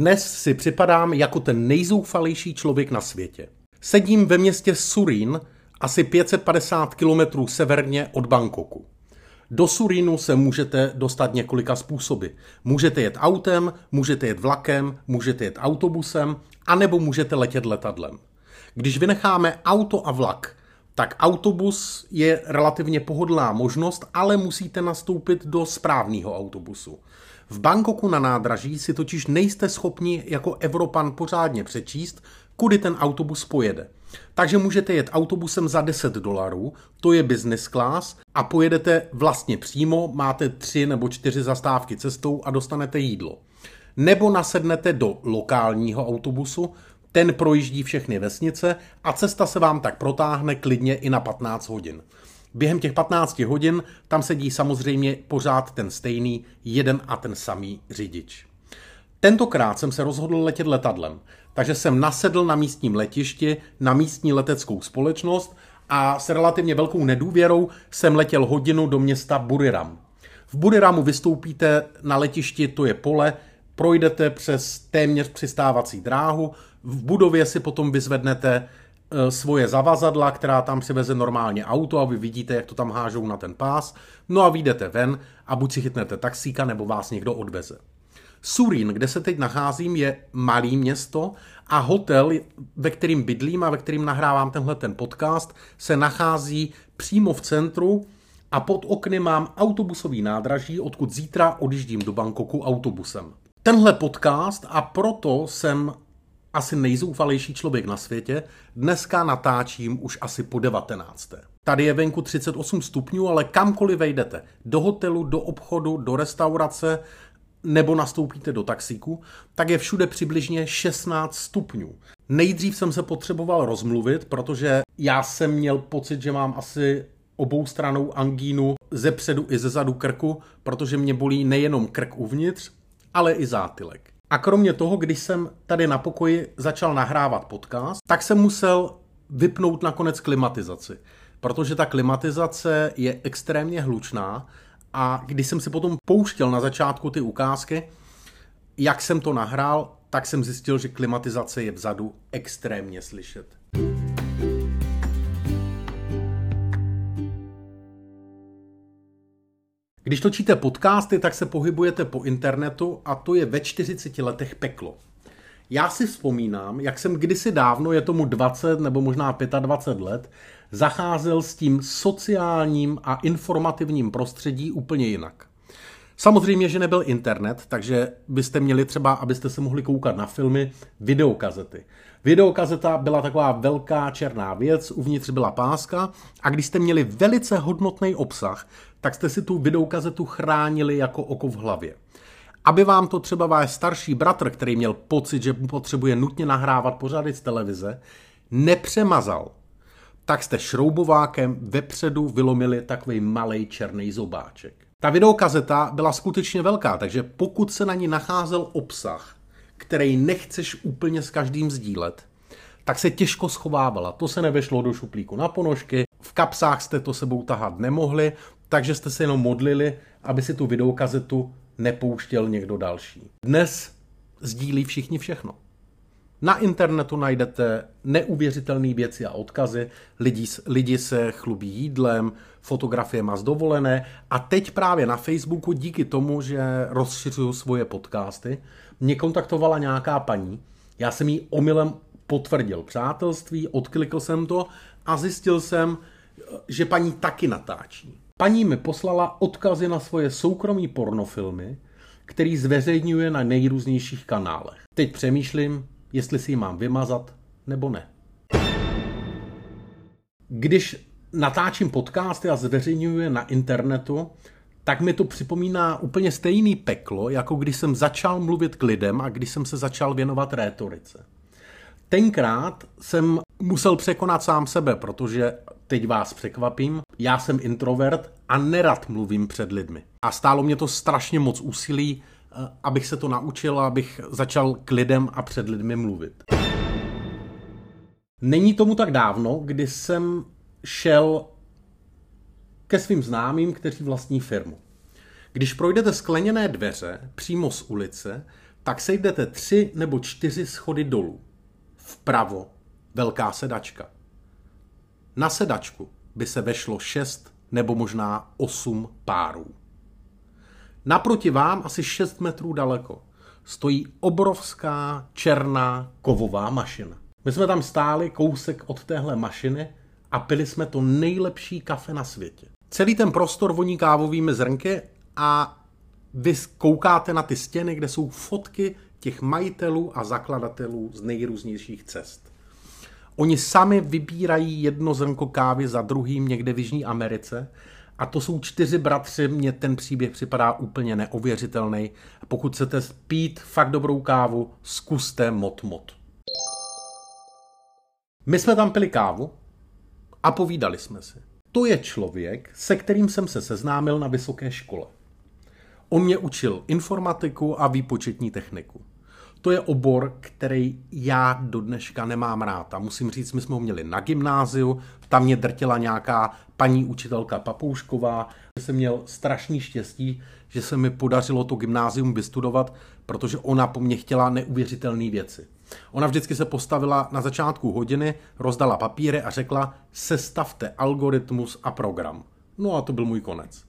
Dnes si připadám jako ten nejzoufalejší člověk na světě. Sedím ve městě Surín, asi 550 km severně od Bangkoku. Do Surínu se můžete dostat několika způsoby. Můžete jet autem, můžete jet vlakem, můžete jet autobusem, anebo můžete letět letadlem. Když vynecháme auto a vlak, tak autobus je relativně pohodlná možnost, ale musíte nastoupit do správného autobusu. V Bangkoku na nádraží si totiž nejste schopni jako Evropan pořádně přečíst, kudy ten autobus pojede. Takže můžete jet autobusem za 10 dolarů, to je business class, a pojedete vlastně přímo, máte tři nebo čtyři zastávky cestou a dostanete jídlo. Nebo nasednete do lokálního autobusu, ten projíždí všechny vesnice a cesta se vám tak protáhne klidně i na 15 hodin. Během těch 15 hodin tam sedí samozřejmě pořád ten stejný jeden a ten samý řidič. Tentokrát jsem se rozhodl letět letadlem, takže jsem nasedl na místním letišti na místní leteckou společnost a s relativně velkou nedůvěrou jsem letěl hodinu do města Buriram. V Buriramu vystoupíte na letišti, to je pole, projdete přes téměř přistávací dráhu, v budově si potom vyzvednete svoje zavazadla, která tam přiveze normálně auto a vy vidíte, jak to tam hážou na ten pás. No a vyjdete ven a buď si chytnete taxíka, nebo vás někdo odveze. Surín, kde se teď nacházím, je malý město a hotel, ve kterým bydlím a ve kterým nahrávám tenhle ten podcast, se nachází přímo v centru a pod okny mám autobusový nádraží, odkud zítra odjíždím do Bangkoku autobusem. Tenhle podcast a proto jsem asi nejzoufalejší člověk na světě, dneska natáčím už asi po 19. Tady je venku 38 stupňů, ale kamkoliv vejdete, do hotelu, do obchodu, do restaurace, nebo nastoupíte do taxíku, tak je všude přibližně 16 stupňů. Nejdřív jsem se potřeboval rozmluvit, protože já jsem měl pocit, že mám asi obou stranou angínu ze předu i ze zadu krku, protože mě bolí nejenom krk uvnitř, ale i zátylek. A kromě toho, když jsem tady na pokoji začal nahrávat podcast, tak jsem musel vypnout nakonec klimatizaci, protože ta klimatizace je extrémně hlučná a když jsem si potom pouštěl na začátku ty ukázky, jak jsem to nahrál, tak jsem zjistil, že klimatizace je vzadu extrémně slyšet. Když točíte podcasty, tak se pohybujete po internetu a to je ve 40 letech peklo. Já si vzpomínám, jak jsem kdysi dávno, je tomu 20 nebo možná 25 let, zacházel s tím sociálním a informativním prostředí úplně jinak. Samozřejmě, že nebyl internet, takže byste měli třeba, abyste se mohli koukat na filmy, videokazety. Videokazeta byla taková velká černá věc, uvnitř byla páska a když jste měli velice hodnotný obsah, tak jste si tu videokazetu chránili jako oko v hlavě. Aby vám to třeba váš starší bratr, který měl pocit, že potřebuje nutně nahrávat pořady z televize, nepřemazal, tak jste šroubovákem vepředu vylomili takový malý černý zobáček. Ta videokazeta byla skutečně velká, takže pokud se na ní nacházel obsah, který nechceš úplně s každým sdílet, tak se těžko schovávala. To se nevešlo do šuplíku na ponožky, v kapsách jste to sebou tahat nemohli, takže jste se jenom modlili, aby si tu videokazetu nepouštěl někdo další. Dnes sdílí všichni všechno. Na internetu najdete neuvěřitelné věci a odkazy, lidi, lidi se chlubí jídlem, fotografie má zdovolené a teď právě na Facebooku díky tomu, že rozšiřuju svoje podcasty, mě kontaktovala nějaká paní, já jsem jí omylem potvrdil přátelství, odklikl jsem to a zjistil jsem, že paní taky natáčí. Paní mi poslala odkazy na svoje soukromí pornofilmy, který zveřejňuje na nejrůznějších kanálech. Teď přemýšlím, jestli si ji mám vymazat nebo ne. Když natáčím podcasty a zveřejňuji na internetu, tak mi to připomíná úplně stejný peklo, jako když jsem začal mluvit k lidem a když jsem se začal věnovat rétorice. Tenkrát jsem musel překonat sám sebe, protože teď vás překvapím, já jsem introvert a nerad mluvím před lidmi. A stálo mě to strašně moc úsilí, abych se to naučil, abych začal k lidem a před lidmi mluvit. Není tomu tak dávno, kdy jsem šel ke svým známým, kteří vlastní firmu. Když projdete skleněné dveře přímo z ulice, Pak sejdete tři nebo čtyři schody dolů. Vpravo velká sedačka. Na sedačku by se vešlo šest nebo možná osm párů. Naproti vám asi 6 metrů daleko stojí obrovská černá kovová mašina. My jsme tam stáli kousek od téhle mašiny a pili jsme to nejlepší kafe na světě. Celý ten prostor voní kávovými zrnky a vy koukáte na ty stěny, kde jsou fotky těch majitelů a zakladatelů z nejrůznějších cest. Oni sami vybírají jedno zrnko kávy za druhým někde v Jižní Americe a to jsou čtyři bratři, mně ten příběh připadá úplně neuvěřitelný. Pokud chcete pít fakt dobrou kávu, zkuste mot mot. My jsme tam pili kávu a povídali jsme si. To je člověk, se kterým jsem se seznámil na vysoké škole. On mě učil informatiku a výpočetní techniku. To je obor, který já do dneška nemám rád. A musím říct, my jsme ho měli na gymnáziu, tam mě drtila nějaká paní učitelka Papoušková. Jsem měl strašný štěstí, že se mi podařilo to gymnázium vystudovat, protože ona po mně chtěla neuvěřitelné věci. Ona vždycky se postavila na začátku hodiny, rozdala papíry a řekla, sestavte algoritmus a program. No a to byl můj konec.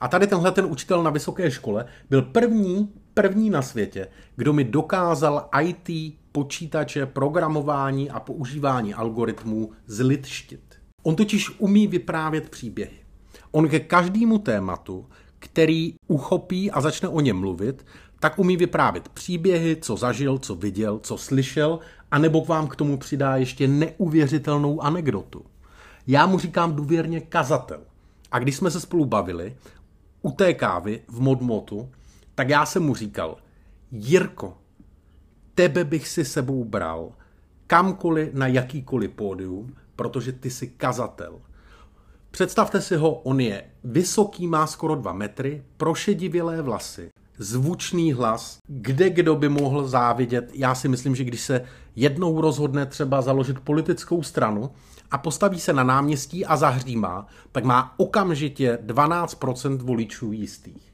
A tady tenhle ten učitel na vysoké škole byl první, první na světě, kdo mi dokázal IT, počítače, programování a používání algoritmů zlidštit. On totiž umí vyprávět příběhy. On ke každému tématu, který uchopí a začne o něm mluvit, tak umí vyprávět příběhy, co zažil, co viděl, co slyšel, anebo k vám k tomu přidá ještě neuvěřitelnou anekdotu. Já mu říkám důvěrně kazatel. A když jsme se spolu bavili u té kávy v Modmotu, tak já jsem mu říkal, Jirko, tebe bych si sebou bral kamkoliv na jakýkoliv pódium, protože ty jsi kazatel. Představte si ho, on je vysoký, má skoro dva metry, prošedivělé vlasy, zvučný hlas, kde kdo by mohl závidět. Já si myslím, že když se jednou rozhodne třeba založit politickou stranu a postaví se na náměstí a zahřímá, tak má okamžitě 12% voličů jistých.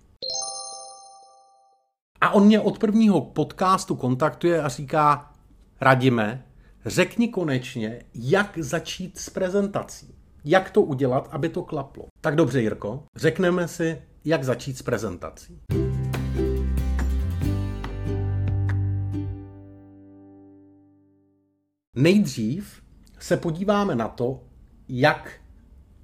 A on mě od prvního podcastu kontaktuje a říká, radíme, řekni konečně, jak začít s prezentací. Jak to udělat, aby to klaplo. Tak dobře, Jirko, řekneme si, jak začít s prezentací. Nejdřív se podíváme na to, jak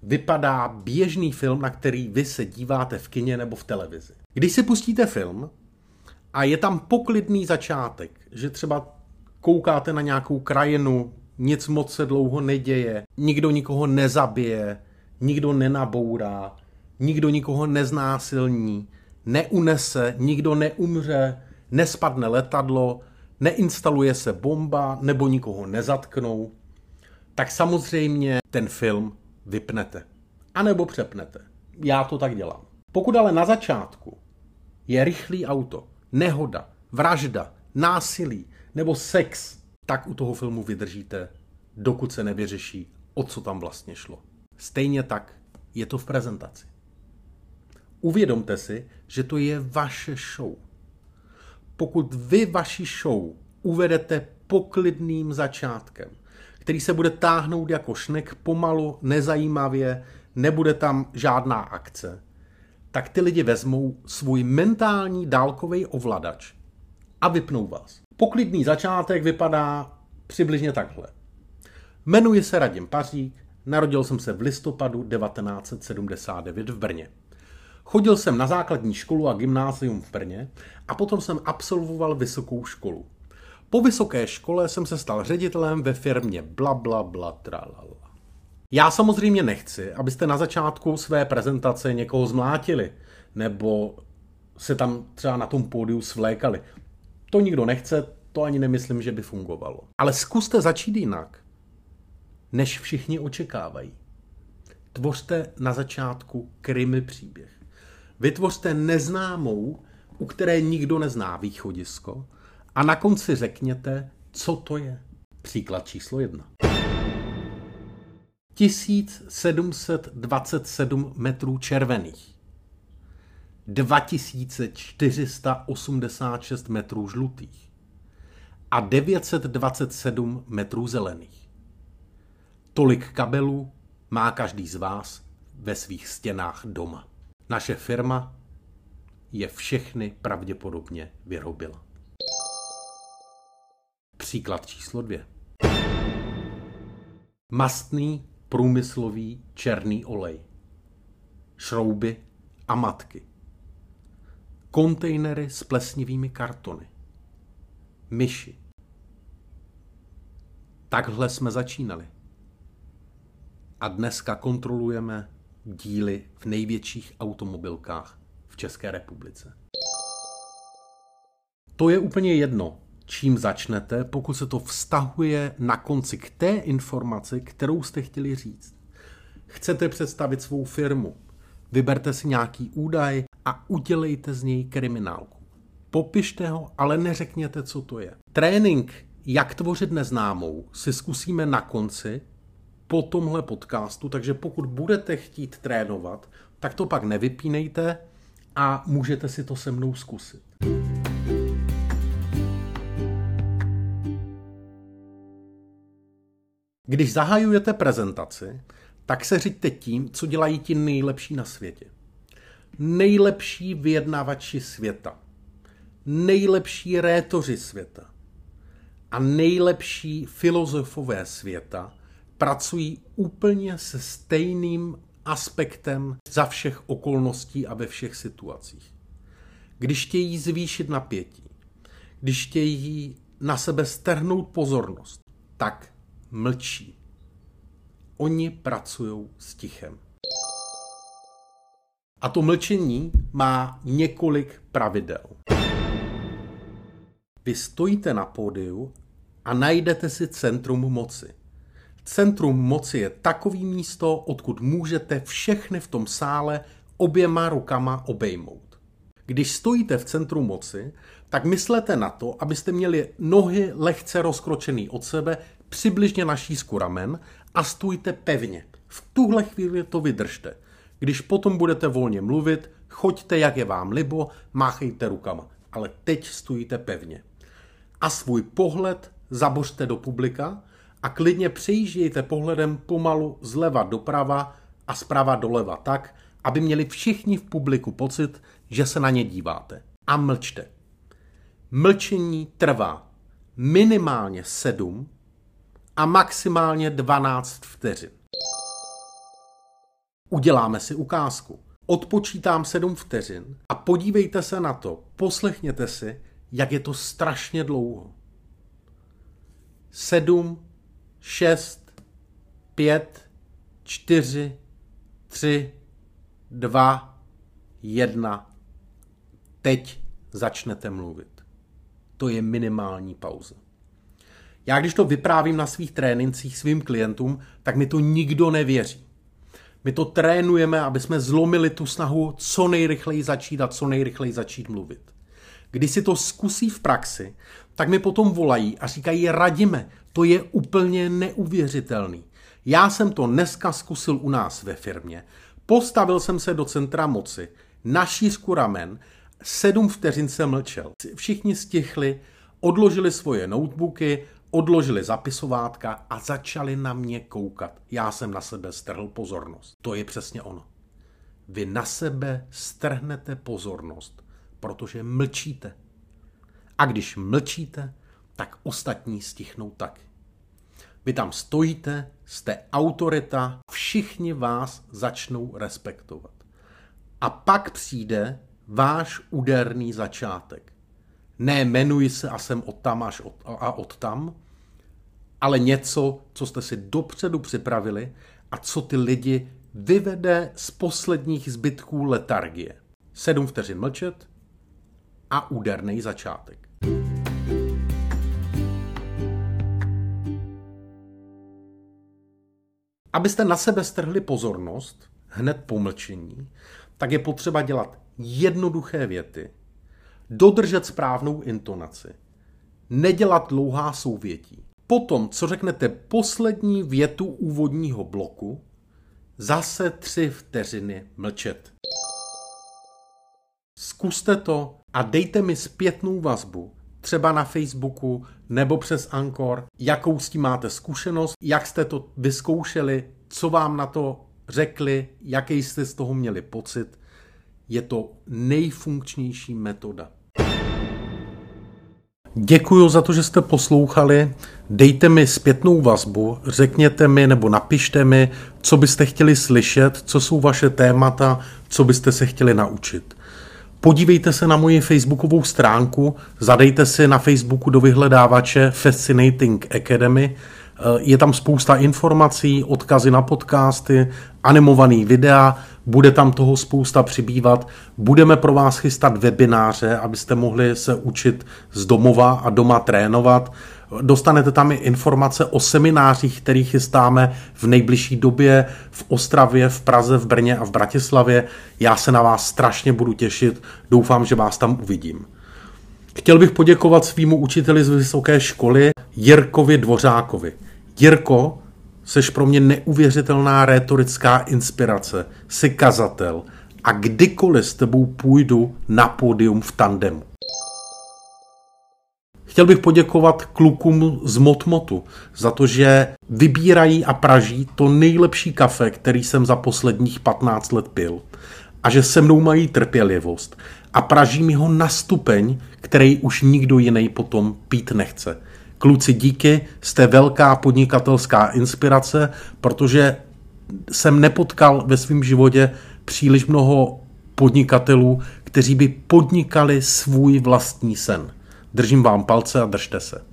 vypadá běžný film, na který vy se díváte v kině nebo v televizi. Když si pustíte film a je tam poklidný začátek, že třeba koukáte na nějakou krajinu, nic moc se dlouho neděje, nikdo nikoho nezabije, nikdo nenabourá, nikdo nikoho neznásilní, neunese, nikdo neumře, nespadne letadlo, neinstaluje se bomba nebo nikoho nezatknou, tak samozřejmě ten film vypnete. A nebo přepnete. Já to tak dělám. Pokud ale na začátku je rychlý auto, nehoda, vražda, násilí nebo sex, tak u toho filmu vydržíte, dokud se nevyřeší, o co tam vlastně šlo. Stejně tak je to v prezentaci. Uvědomte si, že to je vaše show pokud vy vaši show uvedete poklidným začátkem, který se bude táhnout jako šnek pomalu, nezajímavě, nebude tam žádná akce, tak ty lidi vezmou svůj mentální dálkový ovladač a vypnou vás. Poklidný začátek vypadá přibližně takhle. Jmenuji se Radim Pařík, narodil jsem se v listopadu 1979 v Brně. Chodil jsem na základní školu a gymnázium v Brně a potom jsem absolvoval vysokou školu. Po vysoké škole jsem se stal ředitelem ve firmě bla bla bla tralala. Já samozřejmě nechci, abyste na začátku své prezentace někoho zmlátili, nebo se tam třeba na tom pódiu svlékali. To nikdo nechce, to ani nemyslím, že by fungovalo. Ale zkuste začít jinak, než všichni očekávají. Tvořte na začátku krimi příběh. Vytvořte neznámou, u které nikdo nezná východisko a na konci řekněte, co to je. Příklad číslo jedna. 1727 metrů červených. 2486 metrů žlutých a 927 metrů zelených. Tolik kabelů má každý z vás ve svých stěnách doma. Naše firma je všechny pravděpodobně vyrobila. Příklad číslo dvě. Mastný průmyslový černý olej. Šrouby a matky. Kontejnery s plesnivými kartony. Myši. Takhle jsme začínali. A dneska kontrolujeme díly v největších automobilkách v České republice. To je úplně jedno, čím začnete, pokud se to vztahuje na konci k té informaci, kterou jste chtěli říct. Chcete představit svou firmu, vyberte si nějaký údaj a udělejte z něj kriminálku. Popište ho, ale neřekněte, co to je. Trénink, jak tvořit neznámou, si zkusíme na konci po tomhle podcastu, takže pokud budete chtít trénovat, tak to pak nevypínejte a můžete si to se mnou zkusit. Když zahajujete prezentaci, tak se řiďte tím, co dělají ti nejlepší na světě. Nejlepší vyjednavači světa. Nejlepší rétoři světa. A nejlepší filozofové světa pracují úplně se stejným aspektem za všech okolností a ve všech situacích. Když chtějí zvýšit napětí, když chtějí na sebe strhnout pozornost, tak mlčí. Oni pracují s tichem. A to mlčení má několik pravidel. Vy stojíte na pódiu a najdete si centrum moci. Centrum moci je takový místo, odkud můžete všechny v tom sále oběma rukama obejmout. Když stojíte v centru moci, tak myslete na to, abyste měli nohy lehce rozkročený od sebe, přibližně na šířku ramen a stůjte pevně. V tuhle chvíli to vydržte. Když potom budete volně mluvit, choďte, jak je vám libo, máchejte rukama. Ale teď stojíte pevně. A svůj pohled zabořte do publika a klidně přejíždějte pohledem pomalu zleva doprava a zprava doleva tak, aby měli všichni v publiku pocit, že se na ně díváte. A mlčte. Mlčení trvá minimálně 7 a maximálně 12 vteřin. Uděláme si ukázku. Odpočítám 7 vteřin a podívejte se na to, poslechněte si, jak je to strašně dlouho. 7, 6, 5, 4, 3, 2, 1. Teď začnete mluvit. To je minimální pauza. Já když to vyprávím na svých trénincích svým klientům, tak mi to nikdo nevěří. My to trénujeme, aby jsme zlomili tu snahu co nejrychleji začít a co nejrychleji začít mluvit. Když si to zkusí v praxi, tak mi potom volají a říkají, radíme, to je úplně neuvěřitelný. Já jsem to dneska zkusil u nás ve firmě, postavil jsem se do centra moci, na šířku ramen, sedm vteřin jsem mlčel. Všichni stichli, odložili svoje notebooky, odložili zapisovátka a začali na mě koukat. Já jsem na sebe strhl pozornost. To je přesně ono. Vy na sebe strhnete pozornost, protože mlčíte. A když mlčíte, tak ostatní stichnou tak. Vy tam stojíte, jste autorita, všichni vás začnou respektovat. A pak přijde váš úderný začátek. Ne jmenuji se a jsem od tam až od, a od tam, ale něco, co jste si dopředu připravili a co ty lidi vyvede z posledních zbytků letargie. Sedm vteřin mlčet a úderný začátek. Abyste na sebe strhli pozornost hned po mlčení, tak je potřeba dělat jednoduché věty, dodržet správnou intonaci, nedělat dlouhá souvětí. Potom, co řeknete poslední větu úvodního bloku, zase tři vteřiny mlčet. Zkuste to a dejte mi zpětnou vazbu, třeba na Facebooku nebo přes Ankor, jakou s tím máte zkušenost, jak jste to vyzkoušeli, co vám na to řekli, jaký jste z toho měli pocit. Je to nejfunkčnější metoda. Děkuji za to, že jste poslouchali. Dejte mi zpětnou vazbu, řekněte mi nebo napište mi, co byste chtěli slyšet, co jsou vaše témata, co byste se chtěli naučit. Podívejte se na moji facebookovou stránku, zadejte si na Facebooku do vyhledávače Fascinating Academy. Je tam spousta informací, odkazy na podcasty, animovaný videa, bude tam toho spousta přibývat. Budeme pro vás chystat webináře, abyste mohli se učit z domova a doma trénovat. Dostanete tam i informace o seminářích, které chystáme v nejbližší době v Ostravě, v Praze, v Brně a v Bratislavě. Já se na vás strašně budu těšit. Doufám, že vás tam uvidím. Chtěl bych poděkovat svýmu učiteli z vysoké školy Jirkovi Dvořákovi. Jirko, seš pro mě neuvěřitelná rétorická inspirace, jsi kazatel a kdykoliv s tebou půjdu na pódium v tandemu. Chtěl bych poděkovat klukům z Motmotu za to, že vybírají a praží to nejlepší kafe, který jsem za posledních 15 let pil. A že se mnou mají trpělivost a praží mi ho na stupeň, který už nikdo jiný potom pít nechce. Kluci, díky, jste velká podnikatelská inspirace, protože jsem nepotkal ve svém životě příliš mnoho podnikatelů, kteří by podnikali svůj vlastní sen. Držím vám palce a držte se.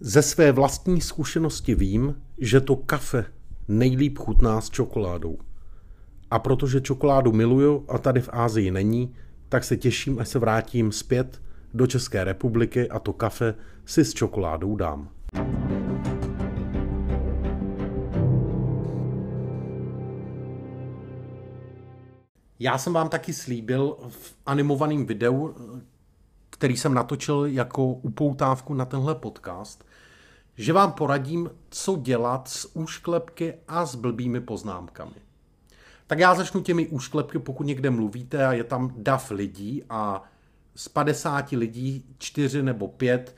Ze své vlastní zkušenosti vím, že to kafe nejlíp chutná s čokoládou. A protože čokoládu miluju a tady v Ázii není, tak se těším, až se vrátím zpět do České republiky a to kafe si s čokoládou dám. Já jsem vám taky slíbil v animovaném videu, který jsem natočil jako upoutávku na tenhle podcast, že vám poradím, co dělat s úšklepky a s blbými poznámkami. Tak já začnu těmi úšklepky, pokud někde mluvíte a je tam dav lidí a z 50 lidí čtyři nebo pět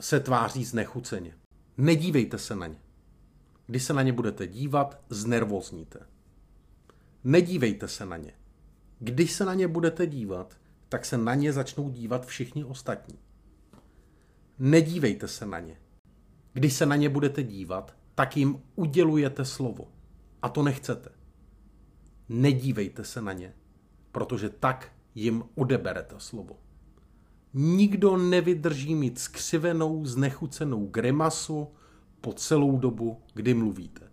se tváří znechuceně. Nedívejte se na ně. Když se na ně budete dívat, znervozníte. Nedívejte se na ně. Když se na ně budete dívat, tak se na ně začnou dívat všichni ostatní. Nedívejte se na ně. Když se na ně budete dívat, tak jim udělujete slovo. A to nechcete. Nedívejte se na ně, protože tak jim odeberete slovo. Nikdo nevydrží mít skřivenou, znechucenou grimasu po celou dobu, kdy mluvíte.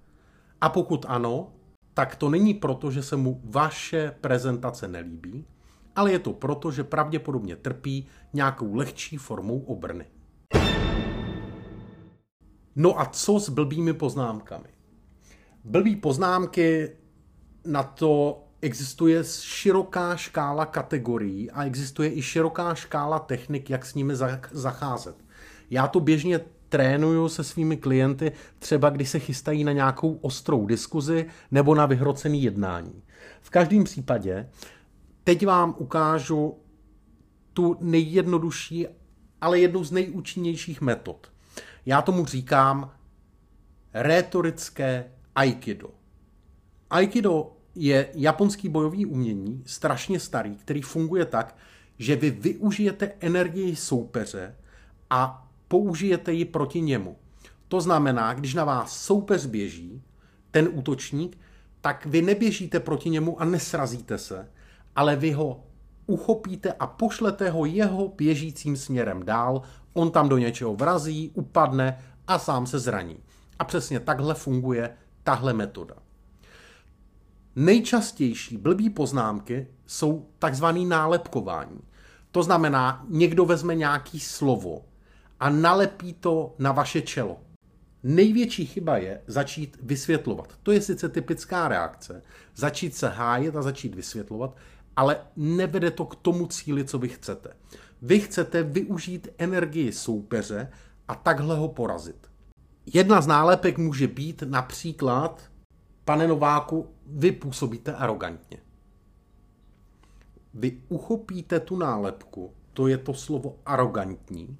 A pokud ano, tak to není proto, že se mu vaše prezentace nelíbí, ale je to proto, že pravděpodobně trpí nějakou lehčí formou obrny. No a co s blbými poznámkami? Blbý poznámky na to existuje široká škála kategorií a existuje i široká škála technik, jak s nimi zacházet. Já to běžně trénuju se svými klienty, třeba když se chystají na nějakou ostrou diskuzi nebo na vyhrocený jednání. V každém případě teď vám ukážu tu nejjednodušší, ale jednu z nejúčinnějších metod. Já tomu říkám rétorické aikido. Aikido je japonský bojový umění, strašně starý, který funguje tak, že vy využijete energii soupeře a použijete ji proti němu. To znamená, když na vás soupeř běží, ten útočník, tak vy neběžíte proti němu a nesrazíte se, ale vy ho uchopíte a pošlete ho jeho běžícím směrem dál, on tam do něčeho vrazí, upadne a sám se zraní. A přesně takhle funguje tahle metoda. Nejčastější blbý poznámky jsou takzvaný nálepkování. To znamená, někdo vezme nějaký slovo a nalepí to na vaše čelo. Největší chyba je začít vysvětlovat. To je sice typická reakce. Začít se hájet a začít vysvětlovat, ale nevede to k tomu cíli, co vy chcete. Vy chcete využít energii soupeře a takhle ho porazit. Jedna z nálepek může být například, pane Nováku, vy působíte arrogantně. Vy uchopíte tu nálepku, to je to slovo arrogantní,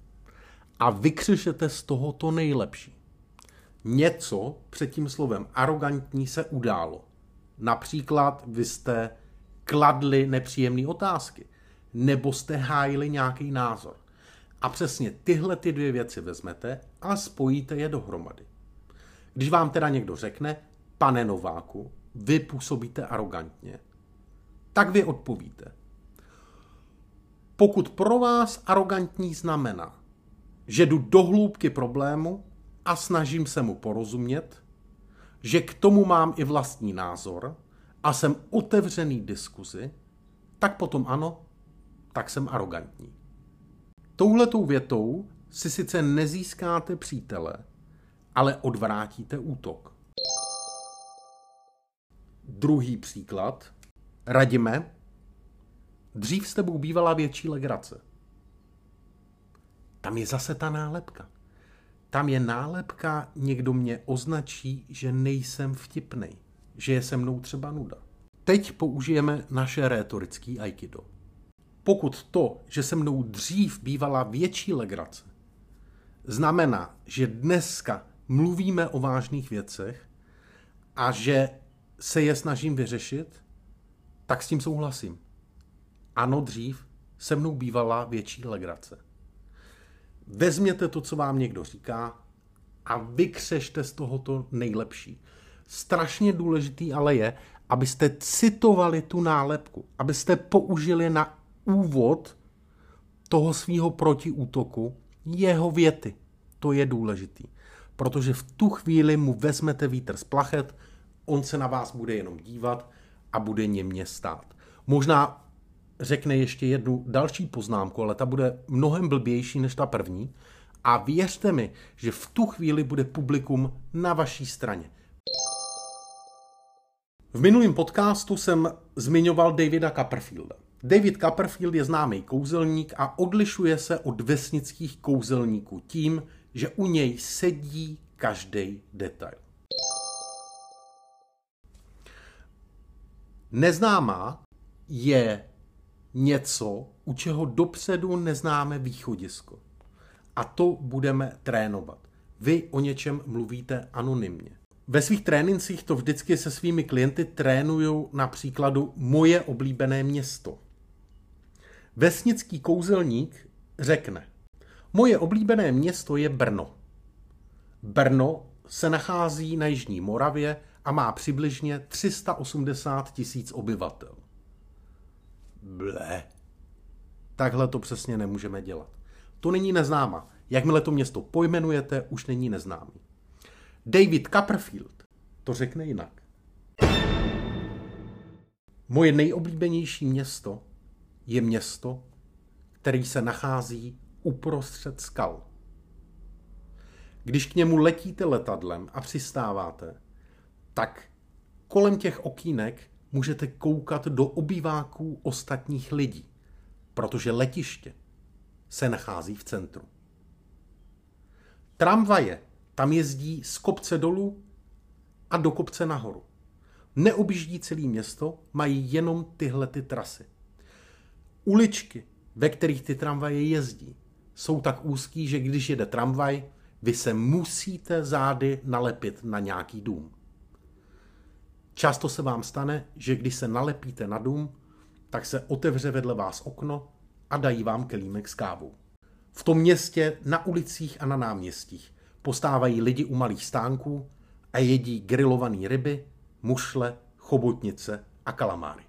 a vykřešete z toho to nejlepší. Něco před tím slovem arrogantní se událo. Například vy jste kladli nepříjemné otázky, nebo jste hájili nějaký názor. A přesně tyhle ty dvě věci vezmete a spojíte je dohromady. Když vám teda někdo řekne, pane Nováku, vy působíte arrogantně, tak vy odpovíte. Pokud pro vás arrogantní znamená, že jdu do hloubky problému a snažím se mu porozumět, že k tomu mám i vlastní názor a jsem otevřený diskuzi, tak potom ano, tak jsem arrogantní. Touhletou větou si sice nezískáte přítele, ale odvrátíte útok. Druhý příklad. Radíme, dřív s tebou bývala větší legrace. Tam je zase ta nálepka. Tam je nálepka, někdo mě označí, že nejsem vtipnej, že je se mnou třeba nuda. Teď použijeme naše rétorický aikido. Pokud to, že se mnou dřív bývala větší legrace, znamená, že dneska mluvíme o vážných věcech a že se je snažím vyřešit, tak s tím souhlasím. Ano, dřív se mnou bývala větší legrace. Vezměte to, co vám někdo říká a vykřešte z toho to nejlepší. Strašně důležitý ale je, abyste citovali tu nálepku, abyste použili na úvod toho svého protiútoku jeho věty. To je důležitý. Protože v tu chvíli mu vezmete vítr z plachet, on se na vás bude jenom dívat a bude němě stát. Možná řekne ještě jednu další poznámku, ale ta bude mnohem blbější než ta první. A věřte mi, že v tu chvíli bude publikum na vaší straně. V minulém podcastu jsem zmiňoval Davida Copperfielda. David Copperfield je známý kouzelník a odlišuje se od vesnických kouzelníků tím, že u něj sedí každý detail. Neznámá je něco, u čeho dopředu neznáme východisko. A to budeme trénovat. Vy o něčem mluvíte anonymně. Ve svých trénincích to vždycky se svými klienty trénuju na příkladu moje oblíbené město. Vesnický kouzelník řekne, moje oblíbené město je Brno. Brno se nachází na Jižní Moravě a má přibližně 380 tisíc obyvatel. Ble. Takhle to přesně nemůžeme dělat. To není neznáma. Jakmile to město pojmenujete, už není neznámý. David Copperfield to řekne jinak. Moje nejoblíbenější město je město, který se nachází uprostřed skal. Když k němu letíte letadlem a přistáváte, tak kolem těch okýnek můžete koukat do obýváků ostatních lidí, protože letiště se nachází v centru. Tramvaje tam jezdí z kopce dolů a do kopce nahoru. Neobjíždí celé město, mají jenom tyhle ty trasy. Uličky, ve kterých ty tramvaje jezdí, jsou tak úzký, že když jede tramvaj, vy se musíte zády nalepit na nějaký dům. Často se vám stane, že když se nalepíte na dům, tak se otevře vedle vás okno a dají vám kelímek s kávou. V tom městě, na ulicích a na náměstích postávají lidi u malých stánků a jedí grilované ryby, mušle, chobotnice a kalamáry.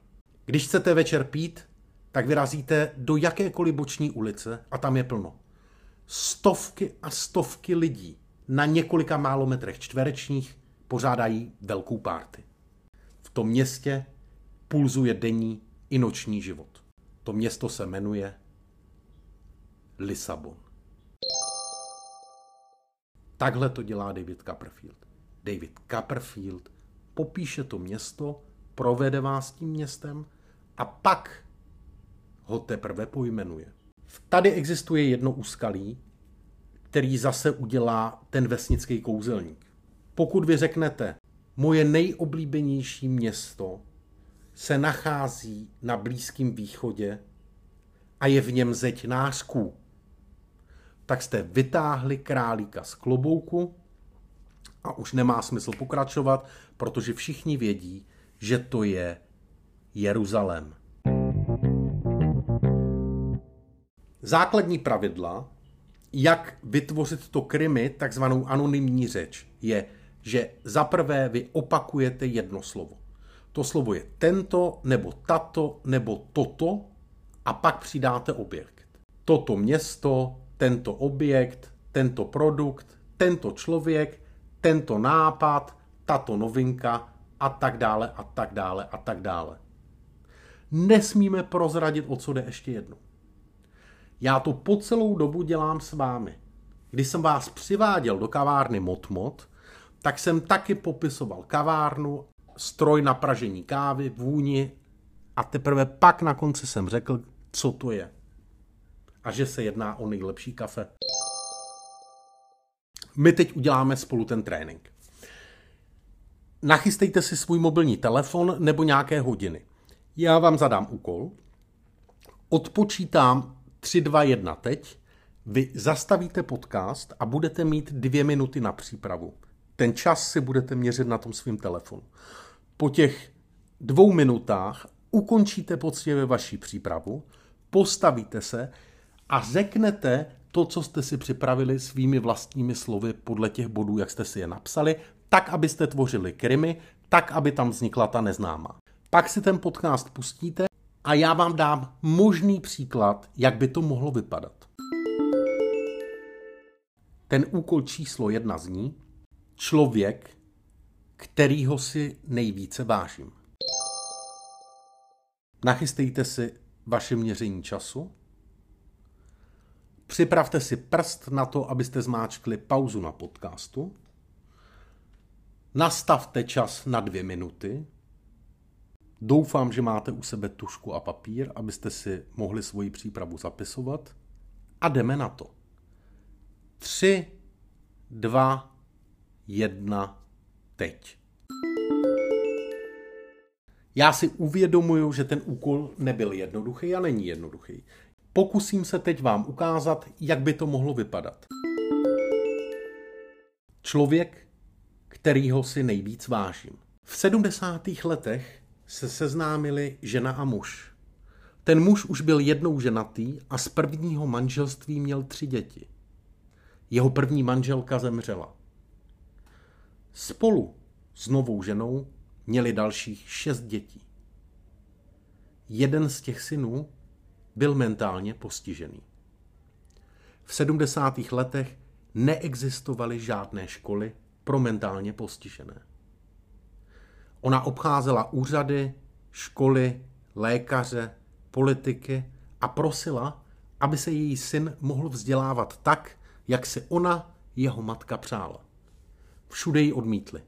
Když chcete večer pít, tak vyrazíte do jakékoliv boční ulice a tam je plno. Stovky a stovky lidí na několika málo metrech čtverečních pořádají velkou párty. Tom městě pulzuje denní i noční život. To město se jmenuje Lisabon. Takhle to dělá David Copperfield. David Copperfield popíše to město, provede vás tím městem a pak ho teprve pojmenuje. Tady existuje jedno úskalí, který zase udělá ten vesnický kouzelník. Pokud vy řeknete, moje nejoblíbenější město se nachází na Blízkém východě a je v něm zeď nářků, tak jste vytáhli králíka z klobouku a už nemá smysl pokračovat, protože všichni vědí, že to je Jeruzalém. Základní pravidla, jak vytvořit to krymy, takzvanou anonymní řeč, je, že za prvé vy opakujete jedno slovo. To slovo je tento, nebo tato, nebo toto a pak přidáte objekt. Toto město, tento objekt, tento produkt, tento člověk, tento nápad, tato novinka a tak dále a tak dále a tak dále. Nesmíme prozradit, o co jde ještě jednou. Já to po celou dobu dělám s vámi. Když jsem vás přiváděl do kavárny Motmot, tak jsem taky popisoval kavárnu, stroj na pražení kávy, vůni a teprve pak na konci jsem řekl, co to je. A že se jedná o nejlepší kafe. My teď uděláme spolu ten trénink. Nachystejte si svůj mobilní telefon nebo nějaké hodiny. Já vám zadám úkol, odpočítám 3, 2, 1 teď, vy zastavíte podcast a budete mít dvě minuty na přípravu. Ten čas si budete měřit na tom svém telefonu. Po těch dvou minutách ukončíte poctivě vaši přípravu, postavíte se a řeknete to, co jste si připravili svými vlastními slovy podle těch bodů, jak jste si je napsali, tak, abyste tvořili krymy, tak, aby tam vznikla ta neznámá. Pak si ten podcast pustíte a já vám dám možný příklad, jak by to mohlo vypadat. Ten úkol číslo jedna zní člověk, kterýho si nejvíce vážím. Nachystejte si vaše měření času. Připravte si prst na to, abyste zmáčkli pauzu na podcastu. Nastavte čas na dvě minuty. Doufám, že máte u sebe tušku a papír, abyste si mohli svoji přípravu zapisovat. A jdeme na to. Tři, dva, jedna, teď. Já si uvědomuju, že ten úkol nebyl jednoduchý a není jednoduchý. Pokusím se teď vám ukázat, jak by to mohlo vypadat. Člověk, kterýho si nejvíc vážím. V 70. letech se seznámili žena a muž. Ten muž už byl jednou ženatý a z prvního manželství měl tři děti. Jeho první manželka zemřela. Spolu s novou ženou měli dalších šest dětí. Jeden z těch synů byl mentálně postižený. V 70. letech neexistovaly žádné školy pro mentálně postižené. Ona obcházela úřady, školy, lékaře, politiky a prosila, aby se její syn mohl vzdělávat tak, jak si ona, jeho matka, přála. Všude ji odmítli.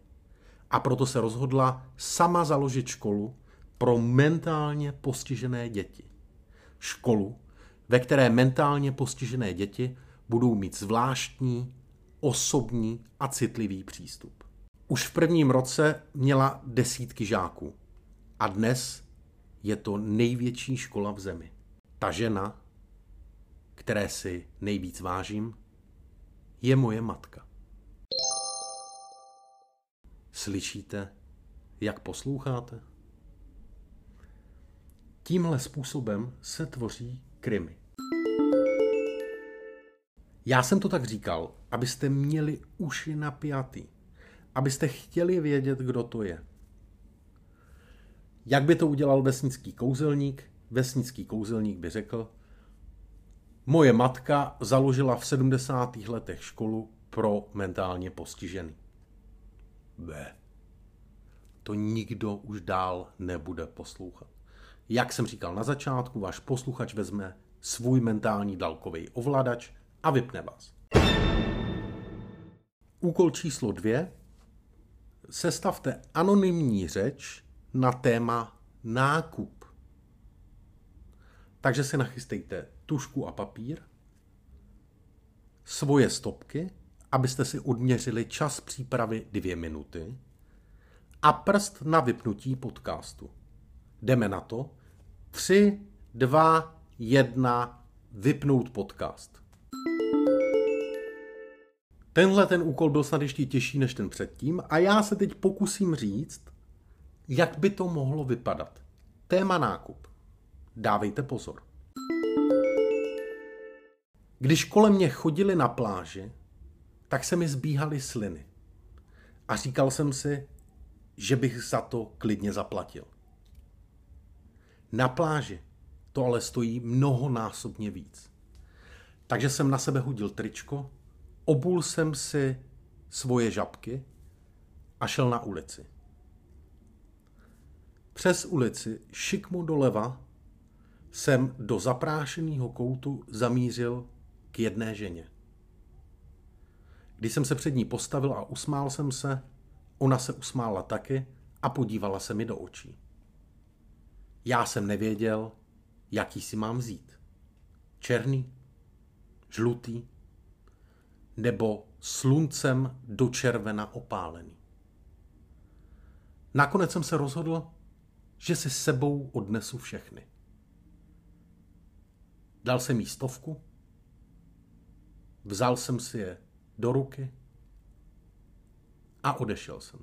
A proto se rozhodla sama založit školu pro mentálně postižené děti. Školu, ve které mentálně postižené děti budou mít zvláštní, osobní a citlivý přístup. Už v prvním roce měla desítky žáků a dnes je to největší škola v zemi. Ta žena, které si nejvíc vážím, je moje matka. Slyšíte, jak posloucháte? Tímhle způsobem se tvoří krymy. Já jsem to tak říkal, abyste měli uši napjatý, abyste chtěli vědět, kdo to je. Jak by to udělal vesnický kouzelník? Vesnický kouzelník by řekl, moje matka založila v 70. letech školu pro mentálně postižený. B. To nikdo už dál nebude poslouchat. Jak jsem říkal na začátku, váš posluchač vezme svůj mentální dálkový ovladač a vypne vás. Úkol číslo dvě. Sestavte anonymní řeč na téma nákup. Takže si nachystejte tušku a papír svoje stopky, abyste si odměřili čas přípravy dvě minuty a prst na vypnutí podcastu. Jdeme na to. 3, 2, 1, vypnout podcast. Tenhle ten úkol byl snad ještě těžší než ten předtím a já se teď pokusím říct, jak by to mohlo vypadat. Téma nákup. Dávejte pozor. Když kolem mě chodili na pláži, tak se mi zbíhaly sliny. A říkal jsem si, že bych za to klidně zaplatil. Na pláži to ale stojí mnohonásobně víc. Takže jsem na sebe hodil tričko, obul jsem si svoje žabky a šel na ulici. Přes ulici, šikmu doleva, jsem do zaprášeného koutu zamířil k jedné ženě. Když jsem se před ní postavil a usmál jsem se, ona se usmála taky a podívala se mi do očí. Já jsem nevěděl, jaký si mám vzít. Černý, žlutý nebo sluncem do červena opálený. Nakonec jsem se rozhodl, že si sebou odnesu všechny. Dal jsem jí stovku, vzal jsem si je do ruky a odešel jsem.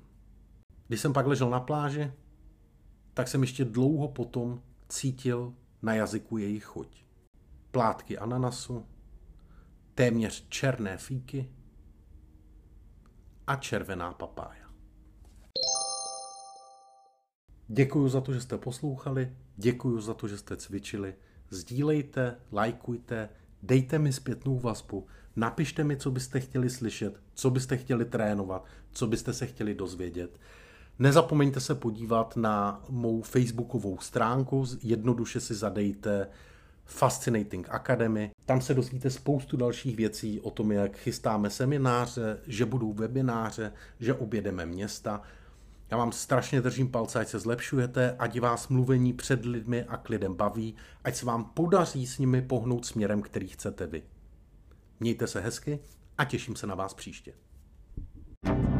Když jsem pak ležel na pláži, tak jsem ještě dlouho potom cítil na jazyku jejich chuť. Plátky ananasu, téměř černé fíky a červená papája. Děkuji za to, že jste poslouchali, děkuji za to, že jste cvičili. Sdílejte, lajkujte, dejte mi zpětnou vazbu, napište mi, co byste chtěli slyšet, co byste chtěli trénovat, co byste se chtěli dozvědět. Nezapomeňte se podívat na mou facebookovou stránku, jednoduše si zadejte Fascinating Academy. Tam se dozvíte spoustu dalších věcí o tom, jak chystáme semináře, že budou webináře, že objedeme města. Já vám strašně držím palce, ať se zlepšujete, ať vás mluvení před lidmi a k lidem baví, ať se vám podaří s nimi pohnout směrem, který chcete vy. Mějte se hezky a těším se na vás příště. thank you